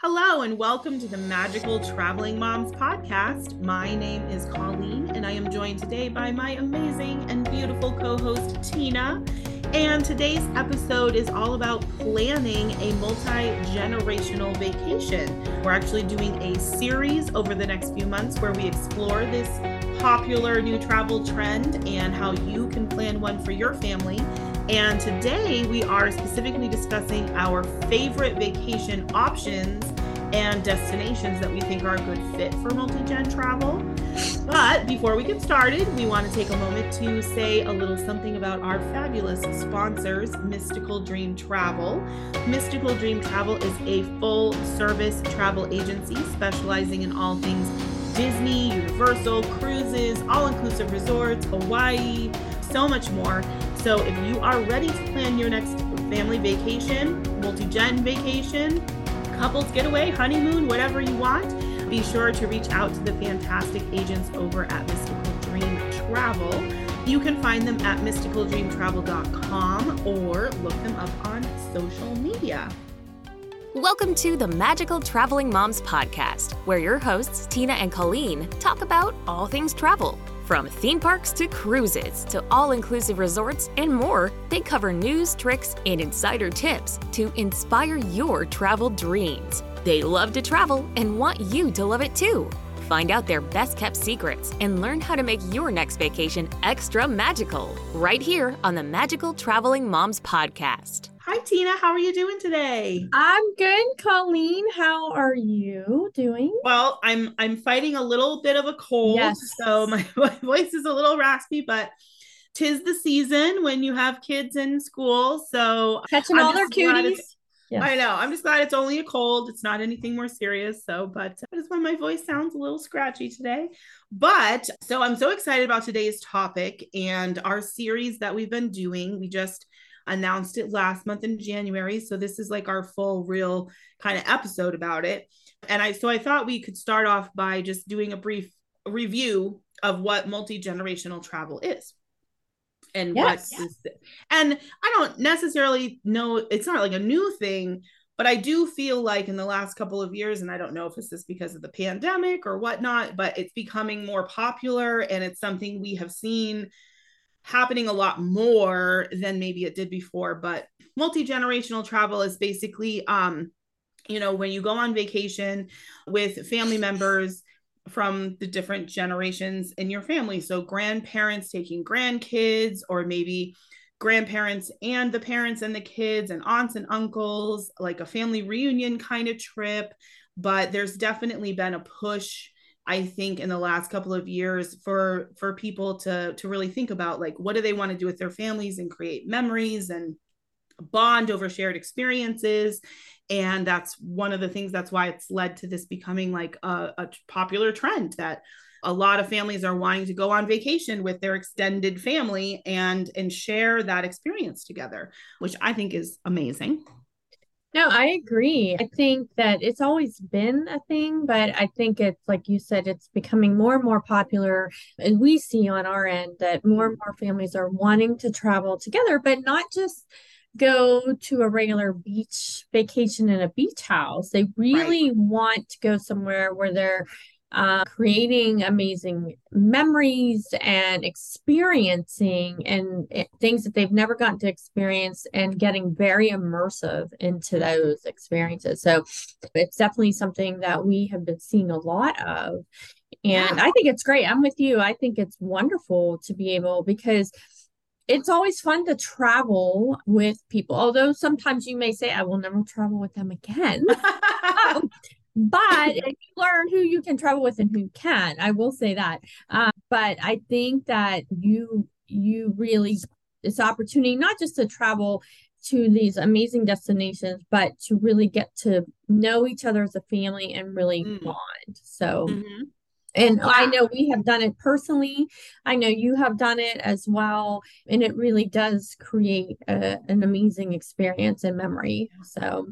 Hello, and welcome to the Magical Traveling Moms podcast. My name is Colleen, and I am joined today by my amazing and beautiful co host, Tina. And today's episode is all about planning a multi generational vacation. We're actually doing a series over the next few months where we explore this popular new travel trend and how you can plan one for your family. And today we are specifically discussing our favorite vacation options and destinations that we think are a good fit for multi gen travel. But before we get started, we want to take a moment to say a little something about our fabulous sponsors, Mystical Dream Travel. Mystical Dream Travel is a full service travel agency specializing in all things Disney, Universal, cruises, all inclusive resorts, Hawaii, so much more. So if you are ready to plan your next family vacation, multi gen vacation, couples getaway, honeymoon, whatever you want, be sure to reach out to the fantastic agents over at Mystical Dream Travel. You can find them at mysticaldreamtravel.com or look them up on social media. Welcome to the Magical Traveling Moms podcast, where your hosts, Tina and Colleen, talk about all things travel. From theme parks to cruises to all inclusive resorts and more, they cover news, tricks, and insider tips to inspire your travel dreams. They love to travel and want you to love it too. Find out their best kept secrets and learn how to make your next vacation extra magical right here on the Magical Traveling Moms podcast. Hi Tina, how are you doing today? I'm good, Colleen. How are you doing? Well, I'm I'm fighting a little bit of a cold, yes. so my, my voice is a little raspy, but tis the season when you have kids in school. So catching I'm all their cuties. Yes. I know. I'm just glad it's only a cold. It's not anything more serious. So, but that is why my voice sounds a little scratchy today. But so I'm so excited about today's topic and our series that we've been doing. We just announced it last month in January. So this is like our full, real kind of episode about it. And I, so I thought we could start off by just doing a brief review of what multi generational travel is and yes. what is and i don't necessarily know it's not like a new thing but i do feel like in the last couple of years and i don't know if it's just because of the pandemic or whatnot but it's becoming more popular and it's something we have seen happening a lot more than maybe it did before but multi-generational travel is basically um you know when you go on vacation with family members from the different generations in your family. So, grandparents taking grandkids, or maybe grandparents and the parents and the kids, and aunts and uncles, like a family reunion kind of trip. But there's definitely been a push. I think in the last couple of years for for people to to really think about like what do they want to do with their families and create memories and bond over shared experiences? And that's one of the things that's why it's led to this becoming like a, a, popular trend that a lot of families are wanting to go on vacation with their extended family and and share that experience together which i think is amazing no, I agree. I think that it's always been a thing, but I think it's like you said, it's becoming more and more popular. And we see on our end that more and more families are wanting to travel together, but not just go to a regular beach vacation in a beach house. They really right. want to go somewhere where they're uh, creating amazing memories and experiencing and eh, things that they've never gotten to experience and getting very immersive into those experiences. So it's definitely something that we have been seeing a lot of. And. I think it's great. I'm with you. I think it's wonderful to be able because it's always fun to travel with people. Although sometimes you may say, I will never travel with them again. but you learn who you can travel with and who can't. I will say that. Um, but I think that you you really this opportunity not just to travel to these amazing destinations, but to really get to know each other as a family and really mm. bond. So mm-hmm. And I know we have done it personally. I know you have done it as well. And it really does create a, an amazing experience and memory. So,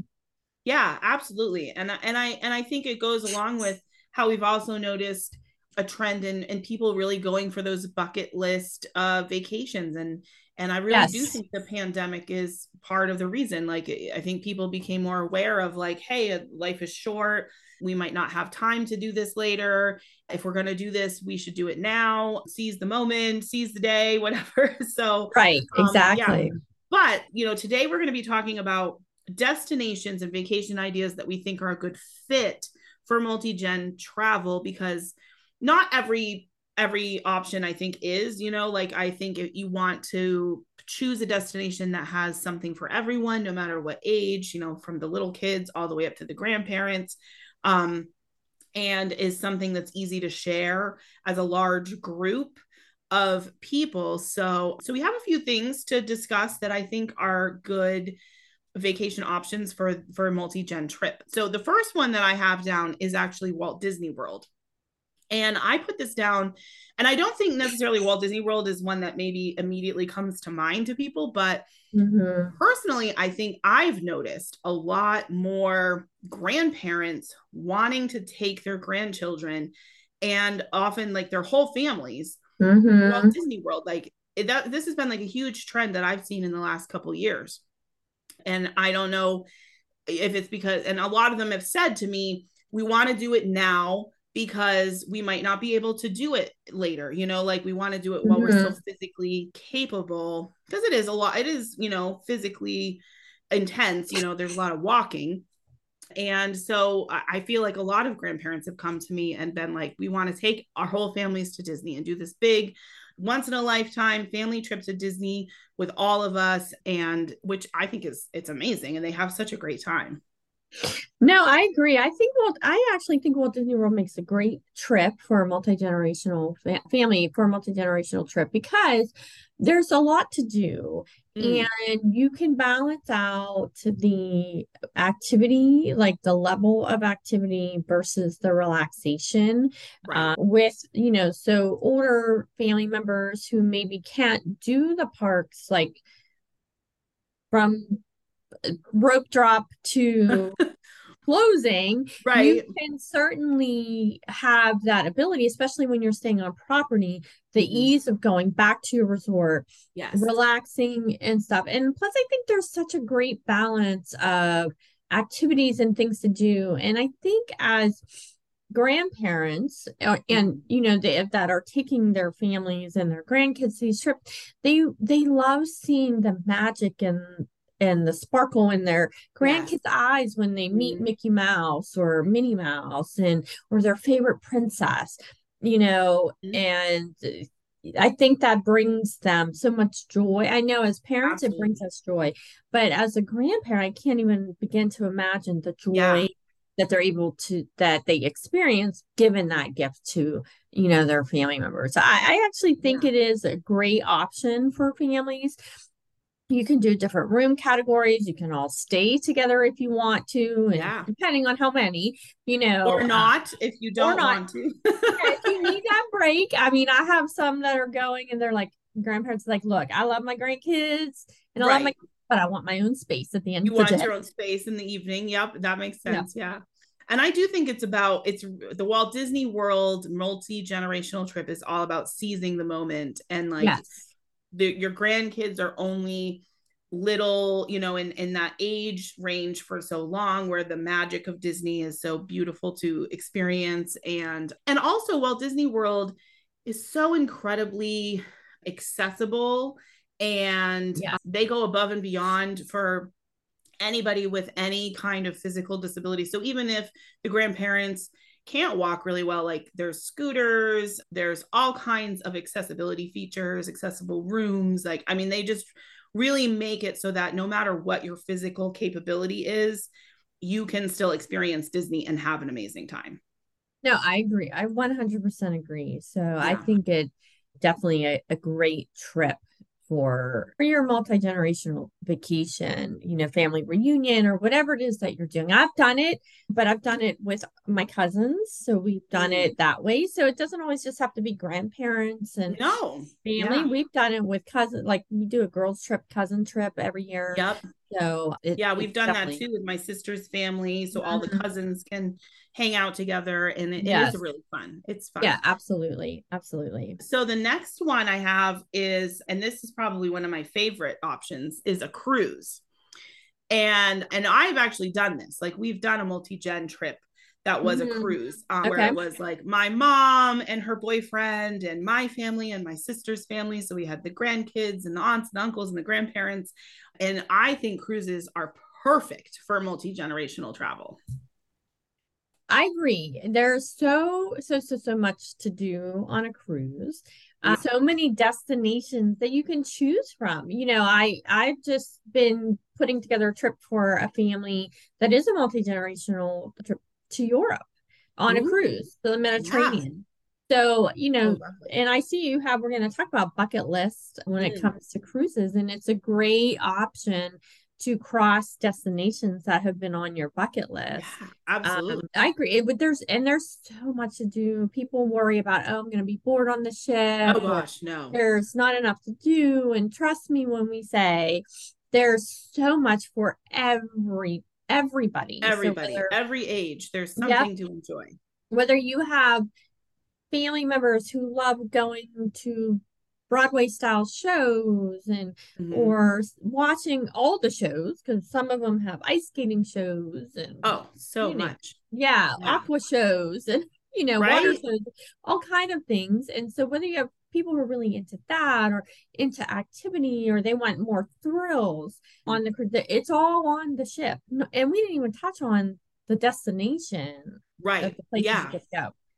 yeah, absolutely. And, and I, and I think it goes along with how we've also noticed a trend in, in people really going for those bucket list uh, vacations and, And I really yes. do think the pandemic is part of the reason. Like, I think people became more aware of, like, hey, life is short. We might not have time to do this later. If we're going to do this, we should do it now. Seize the moment, seize the day, whatever. so, right, exactly. Um, yeah. But, you know, today we're going to be talking about destinations and vacation ideas that we think are a good fit for multi-gen travel because not every every option I think is, you know, like I think if you want to choose a destination that has something for everyone, no matter what age, you know, from the little kids all the way up to the grandparents, um, and is something that's easy to share as a large group of people. So, so we have a few things to discuss that I think are good vacation options for for a multi-gen trip. So the first one that I have down is actually Walt Disney World. And I put this down, and I don't think necessarily Walt Disney World is one that maybe immediately comes to mind to people, but mm-hmm. personally, I think I've noticed a lot more grandparents wanting to take their grandchildren and often like their whole families mm-hmm. Walt Disney World. Like that, this has been like a huge trend that I've seen in the last couple years. And I don't know if it's because, and a lot of them have said to me, we want to do it now because we might not be able to do it later. You know, like we want to do it while mm-hmm. we're still physically capable because it is a lot, it is, you know, physically intense. You know, there's a lot of walking. And so I feel like a lot of grandparents have come to me and been like, we want to take our whole families to Disney and do this big once in a lifetime family trip to Disney with all of us and which I think is it's amazing and they have such a great time. No, I agree. I think Walt. I actually think Walt Disney World makes a great trip for a multi generational fa- family for a multi generational trip because there's a lot to do, mm. and you can balance out the activity, like the level of activity versus the relaxation, right. uh, with you know, so older family members who maybe can't do the parks like from rope drop to closing, right. you can certainly have that ability, especially when you're staying on property, the mm-hmm. ease of going back to your resort, yes, relaxing and stuff. And plus, I think there's such a great balance of activities and things to do. And I think as grandparents uh, and you know they, that are taking their families and their grandkids these trips they they love seeing the magic and and the sparkle in their grandkids' yes. eyes when they meet mm-hmm. Mickey Mouse or Minnie Mouse and or their favorite princess, you know, mm-hmm. and I think that brings them so much joy. I know as parents Absolutely. it brings us joy, but as a grandparent, I can't even begin to imagine the joy yeah. that they're able to that they experience given that gift to you know their family members. I, I actually think yeah. it is a great option for families you can do different room categories. You can all stay together if you want to, yeah. depending on how many, you know, or uh, not if you don't want to. if you need that break, I mean, I have some that are going and they're like, grandparents like, look, I love my grandkids and I right. love my, but I want my own space at the end. You want your own space in the evening. Yep, that makes sense. Yeah. yeah. And I do think it's about it's the Walt Disney World multi generational trip is all about seizing the moment and like. Yes the, your grandkids are only little you know in in that age range for so long where the magic of disney is so beautiful to experience and and also Walt Disney World is so incredibly accessible and yeah. they go above and beyond for anybody with any kind of physical disability so even if the grandparents can't walk really well like there's scooters there's all kinds of accessibility features accessible rooms like i mean they just really make it so that no matter what your physical capability is you can still experience disney and have an amazing time. No i agree. I 100% agree. So yeah. i think it definitely a, a great trip for, for your multi-generational vacation, you know, family reunion or whatever it is that you're doing. I've done it, but I've done it with my cousins. So we've done mm. it that way. So it doesn't always just have to be grandparents and no family. Yeah. We've done it with cousins, like we do a girls trip, cousin trip every year. Yep. So it, yeah, we've done that too with my sister's family. So mm-hmm. all the mm-hmm. cousins can hang out together and it, yes. it is really fun. It's fun. Yeah, absolutely. Absolutely. So the next one I have is, and this is probably one of my favorite options, is a cruise. And and I've actually done this. Like we've done a multi-gen trip that was mm-hmm. a cruise um, okay. where it was like my mom and her boyfriend and my family and my sister's family. So we had the grandkids and the aunts and uncles and the grandparents. And I think cruises are perfect for multi generational travel. I agree. There's so so so so much to do on a cruise. Uh, so many destinations that you can choose from. You know, I I've just been putting together a trip for a family that is a multi generational trip to Europe on Ooh. a cruise to the Mediterranean. Yeah. So, you know, oh, and I see you have, we're going to talk about bucket list when mm. it comes to cruises, and it's a great option to cross destinations that have been on your bucket list. Yeah, absolutely. Um, I agree. But there's, and there's so much to do. People worry about, oh, I'm going to be bored on the ship. Oh, gosh, no. There's not enough to do. And trust me when we say there's so much for every everybody. Everybody, so whether, every age, there's something yep, to enjoy. Whether you have family members who love going to Broadway style shows and mm-hmm. or watching all the shows because some of them have ice skating shows and oh so much yeah, yeah, aqua shows and you know right? water shows all kind of things and so whether you have people who are really into that or into activity or they want more thrills on the it's all on the ship. And we didn't even touch on the destination right the yeah.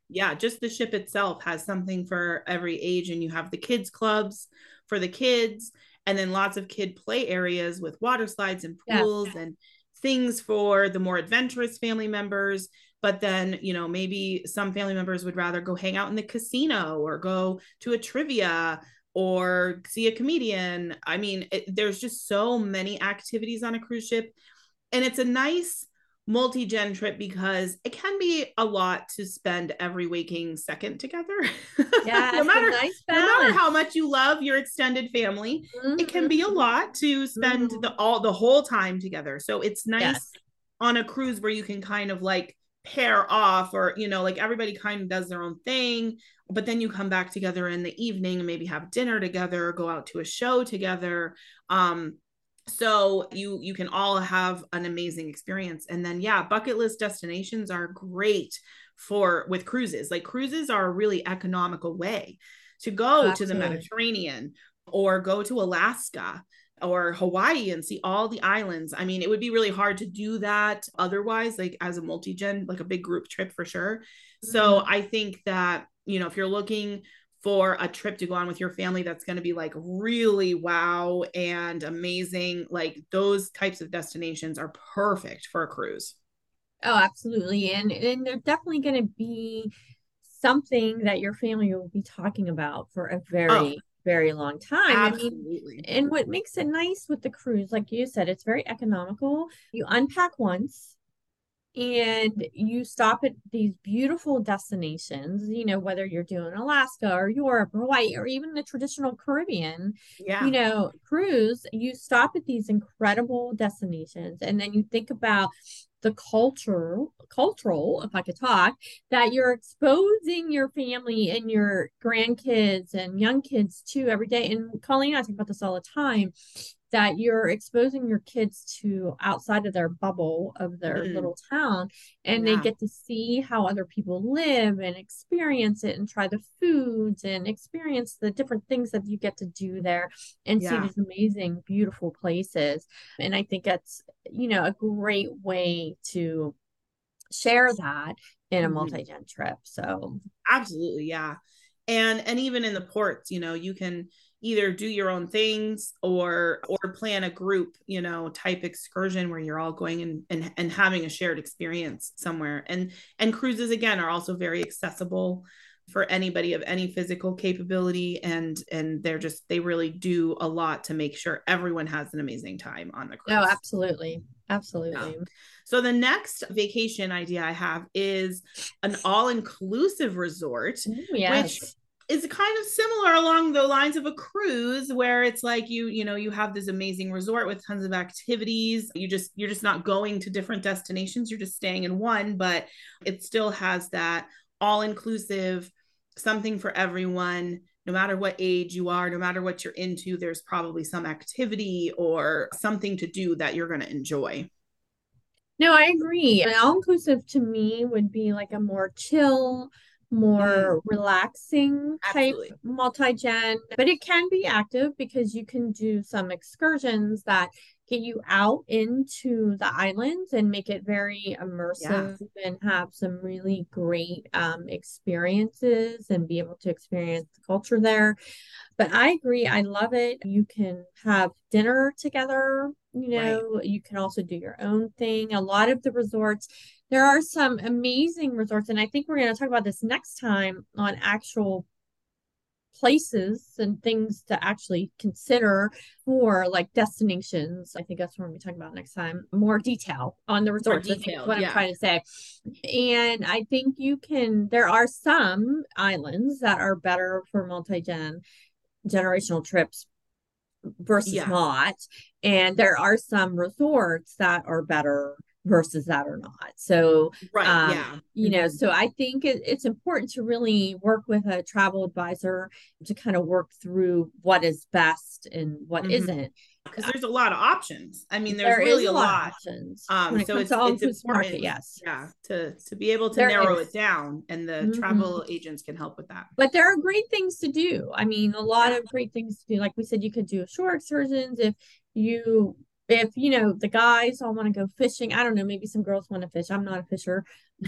yeah just the ship itself has something for every age and you have the kids clubs for the kids and then lots of kid play areas with water slides and pools yeah. and things for the more adventurous family members but then you know maybe some family members would rather go hang out in the casino or go to a trivia or see a comedian i mean it, there's just so many activities on a cruise ship and it's a nice multi-gen trip because it can be a lot to spend every waking second together. Yeah, no matter nice no matter how much you love your extended family, mm-hmm. it can be a mm-hmm. lot to spend mm-hmm. the all the whole time together. So it's nice yes. on a cruise where you can kind of like pair off or you know like everybody kind of does their own thing but then you come back together in the evening and maybe have dinner together go out to a show together. Um so you you can all have an amazing experience. And then yeah bucket list destinations are great for with cruises. Like cruises are a really economical way to go Absolutely. to the mediterranean or go to alaska or Hawaii and see all the islands. I mean, it would be really hard to do that otherwise, like as a multi gen, like a big group trip for sure. Mm-hmm. So I think that, you know, if you're looking for a trip to go on with your family that's going to be like really wow and amazing, like those types of destinations are perfect for a cruise. Oh, absolutely. And and they're definitely going to be something that your family will be talking about for a very oh very long time. Absolutely. I mean, and what makes it nice with the cruise, like you said, it's very economical. You unpack once and you stop at these beautiful destinations, you know, whether you're doing Alaska or Europe or Hawaii or even the traditional Caribbean, yeah. you know, cruise, you stop at these incredible destinations and then you think about the culture cultural if i could talk that you're exposing your family and your grandkids and young kids to every day. And colleen i talk about this all the time that you're exposing your kids to outside of their bubble of their mm. little town and yeah. they get to see how other people live and experience it and try the foods and experience the different things that you get to do there and yeah. see these amazing beautiful places and i think that's you know a great way to share that in a mm-hmm. multi-gen trip so absolutely yeah and and even in the ports you know you can either do your own things or or plan a group you know type excursion where you're all going and, and and having a shared experience somewhere and and cruises again are also very accessible for anybody of any physical capability and and they're just they really do a lot to make sure everyone has an amazing time on the cruise. Oh, absolutely. Absolutely. Yeah. So the next vacation idea I have is an all-inclusive resort Ooh, yes. which is kind of similar along the lines of a cruise where it's like you you know you have this amazing resort with tons of activities. You just you're just not going to different destinations. You're just staying in one but it still has that all inclusive something for everyone. No matter what age you are no matter what you're into there's probably some activity or something to do that you're going to enjoy. No i agree. All inclusive to me would be like a more chill more mm. relaxing type multi-gen but it can be active because you can do some excursions that get you out into the islands and make it very immersive yeah. and have some really great um, experiences and be able to experience the culture there but i agree i love it you can have dinner together you know right. you can also do your own thing a lot of the resorts there are some amazing resorts and i think we're going to talk about this next time on actual places and things to actually consider for like destinations. I think that's what we're going to be talking about next time. More detail on the resort. Detail, what yeah. I'm trying to say. And I think you can, there are some islands that are better for multi gen generational trips versus yeah. not. And there are some resorts that are better versus that or not. So, right, um, yeah, you know, mm-hmm. so I think it, it's important to really work with a travel advisor to kind of work through what is best and what mm-hmm. not because there's a lot of options. I mean, there's there really a lot. options. Um, so it's, it's important, market, yes, yeah, to to be able to there narrow is. it down, and the mm-hmm. travel agents can help with that. But there are great things to do. I mean, a lot of great things to do. Like we said, you could do shore excursions if you if you know the guys all want to go fishing i don't know maybe some girls want to fish i'm not a fisher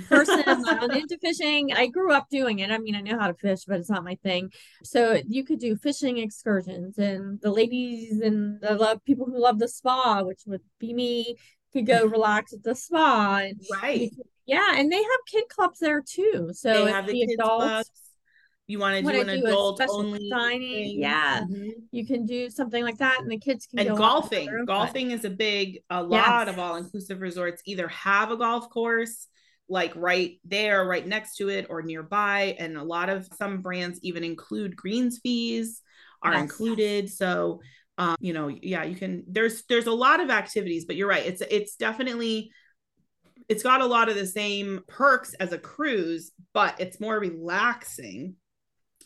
person i'm not into fishing i grew up doing it i mean i know how to fish but it's not my thing. So you could do fishing excursions and the ladies and the love people who love the spa which would be me could go relax at the spa right. yeah and they have kid clubs there too so they have the, the adults clubs you want to do an do adult only dining yeah mm-hmm. you can do something like that and the kids can and golfing golfing is a big a lot yes. of all inclusive resorts either have a golf course like right there right next to it or nearby and a lot of some brands even include greens fees are yes. included so um, you know yeah you can there's there's a lot of activities but you're right it's it's definitely it's got a lot of the same perks as a cruise but it's more relaxing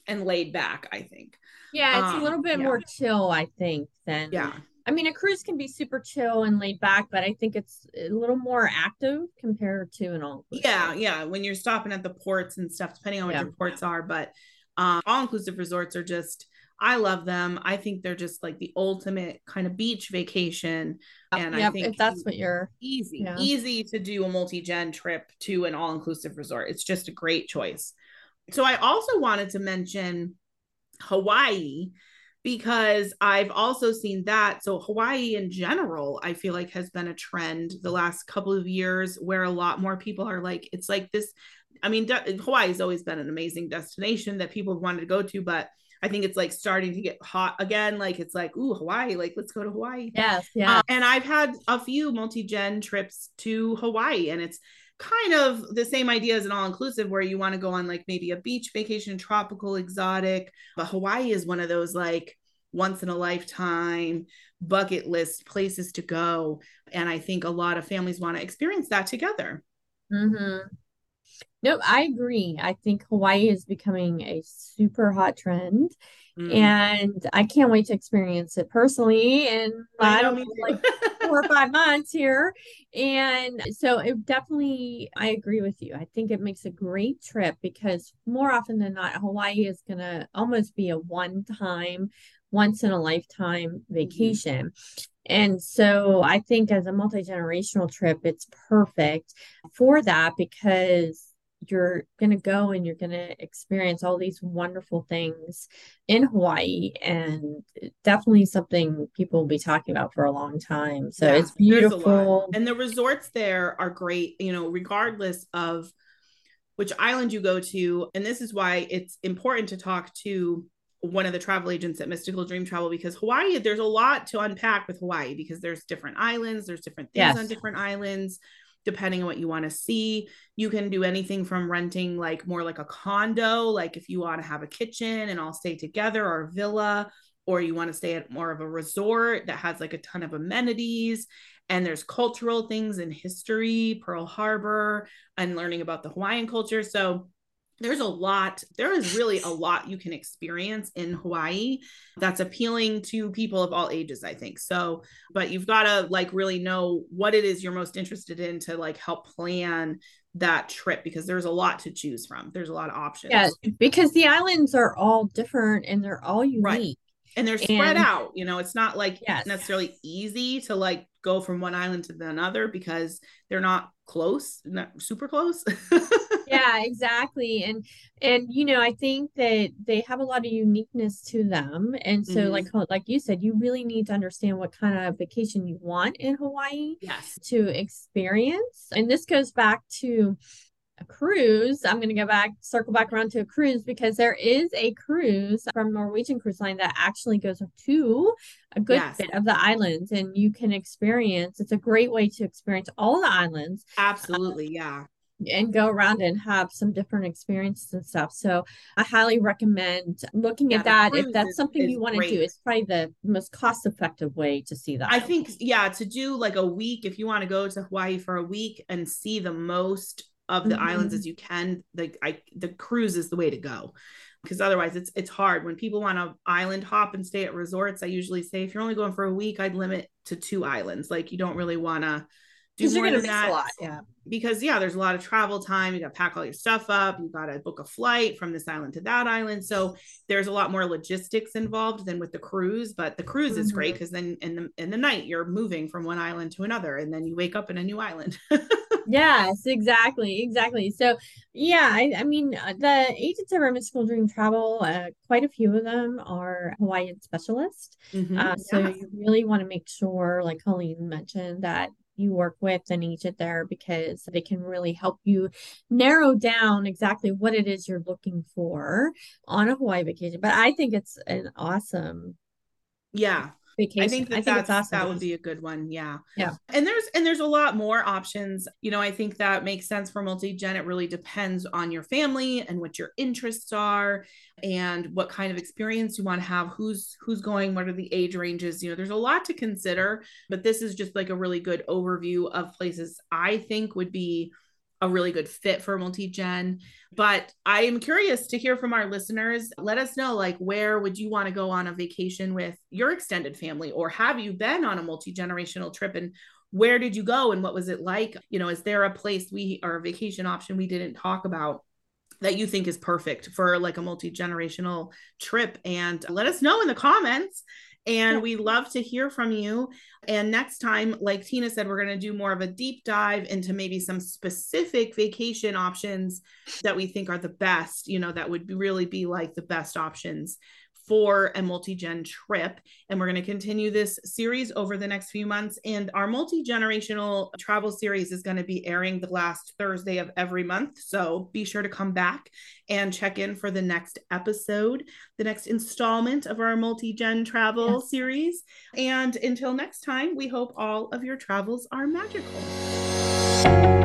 and laid back, I think. Yeah, it's um, a little bit yeah. more chill, I think, than yeah. I mean, a cruise can be super chill and laid back, but I think it's a little more active compared to an all. Yeah, yeah. When you're stopping at the ports and stuff, depending on what yeah. your ports are, but um, all inclusive resorts are just. I love them. I think they're just like the ultimate kind of beach vacation. And yep, I think if that's what you're easy, yeah. easy to do a multi-gen trip to an all-inclusive resort. It's just a great choice. So I also wanted to mention Hawaii because I've also seen that. So Hawaii in general, I feel like has been a trend the last couple of years where a lot more people are like, it's like this. I mean, de- Hawaii has always been an amazing destination that people have wanted to go to, but I think it's like starting to get hot again. Like it's like, ooh, Hawaii, like let's go to Hawaii. Yes, yeah. Um, and I've had a few multi-gen trips to Hawaii, and it's kind of the same idea as an all inclusive where you want to go on like maybe a beach vacation, tropical, exotic. But Hawaii is one of those like once in a lifetime bucket list places to go. And I think a lot of families want to experience that together. Mm-hmm. No, I agree. I think Hawaii is becoming a super hot trend. Mm. And I can't wait to experience it personally. And I, I don't know, like four or five months here. And so it definitely, I agree with you. I think it makes a great trip because more often than not, Hawaii is going to almost be a one time, once in a lifetime mm-hmm. vacation. Mm-hmm. And so I think as a multi generational trip, it's perfect for that because you're going to go and you're going to experience all these wonderful things in Hawaii and definitely something people will be talking about for a long time. So yeah, it's beautiful. And the resorts there are great, you know, regardless of which island you go to. And this is why it's important to talk to one of the travel agents at Mystical Dream Travel because Hawaii, there's a lot to unpack with Hawaii because there's different islands, there's different things yes. on different islands depending on what you want to see. You can do anything from renting like more like a condo, like if you want to have a kitchen and all stay together, or a villa, or you want to stay at more of a resort that has like a ton of amenities and there's cultural things in history, Pearl Harbor, and learning about the Hawaiian culture. So there's a lot there is really a lot you can experience in hawaii that's appealing to people of all ages i think. So but you've got to like really know what it is you're most interested in to like help plan that trip because there's a lot to choose from. There's a lot of options. Yeah because the islands are all different and they're all unique. Right. and they're spread and, out you know it's not like yes. necessarily easy to like go from one island to another because they're not close not super close yeah exactly and and you know i think that they have a lot of uniqueness to them and so mm-hmm. like like you said you really need to understand what kind of vacation you want in hawaii yes to experience and this goes back to a cruise. I'm going to go back, circle back around to a cruise because there is a cruise from Norwegian Cruise Line that actually goes to a good yes. bit of the islands and you can experience. It's a great way to experience all the islands. Absolutely. Yeah and go around and have some different experiences and stuff. So I highly recommend looking yeah, at that. If that's is, something is you want to do, it's probably the most cost effective way to see that. I think, yeah, to do like a week, if you want to go to Hawaii for a week and see the most of the mm-hmm. islands as you can, like I the cruise is the way to go. Because otherwise it's it's hard. When people want to island hop and stay at resorts, I usually say if you're only going for a week, I'd limit to two islands. Like you don't really want to do more than that. Lot, yeah. Because yeah, there's a lot of travel time. You got to pack all your stuff up. You got to book a flight from this island to that island. So there's a lot more logistics involved than with the cruise. But the cruise mm-hmm. is great because then in the in the night you're moving from one island to another, and then you wake up in a new island. yes, exactly, exactly. So yeah, I, I mean uh, the agents of our mystical dream travel. Uh, quite a few of them are Hawaiian specialists. Mm-hmm. Uh, so yeah. you really want to make sure, like Colleen mentioned, that you work with an agent there because they can really help you narrow down exactly what it is you're looking for on a Hawaii vacation. But I think it's an awesome yeah vacation. I think that I think that's, awesome. that would be a good one. Yeah. Yeah. And there's and there's a lot more options. You know, I think that makes sense for multi-gen. It really depends on your family and what your interests are and what kind of experience you want to have, who's who's going, what are the age ranges. You know, there's a lot to consider, but this is just like a really good overview of places I think would be a really good fit for multi-gen. But i am curious to hear from our listeners. Let us know like where would you want to go on a vacation with your extended family? Or have you been on a multi-generational trip? And where did you go? And what was it like? You know is there a place we or a vacation option we didn't talk about that you think is perfect for like a multi-generational trip? And let us know in the comments and yeah. we love to hear from you. And next time, like Tina said, we're going to do more of a deep dive into maybe some specific vacation options that we think are the best, you know, that would really be like the best options for a multi-gen trip. And we're going to continue this series over the next few months. And our multi-generational travel series is going to be airing the last thursday of every month. So be sure to come back and check in for the next episode the next installment of our multi-gen travel yes. series. And until next time we hope all of your travels are magical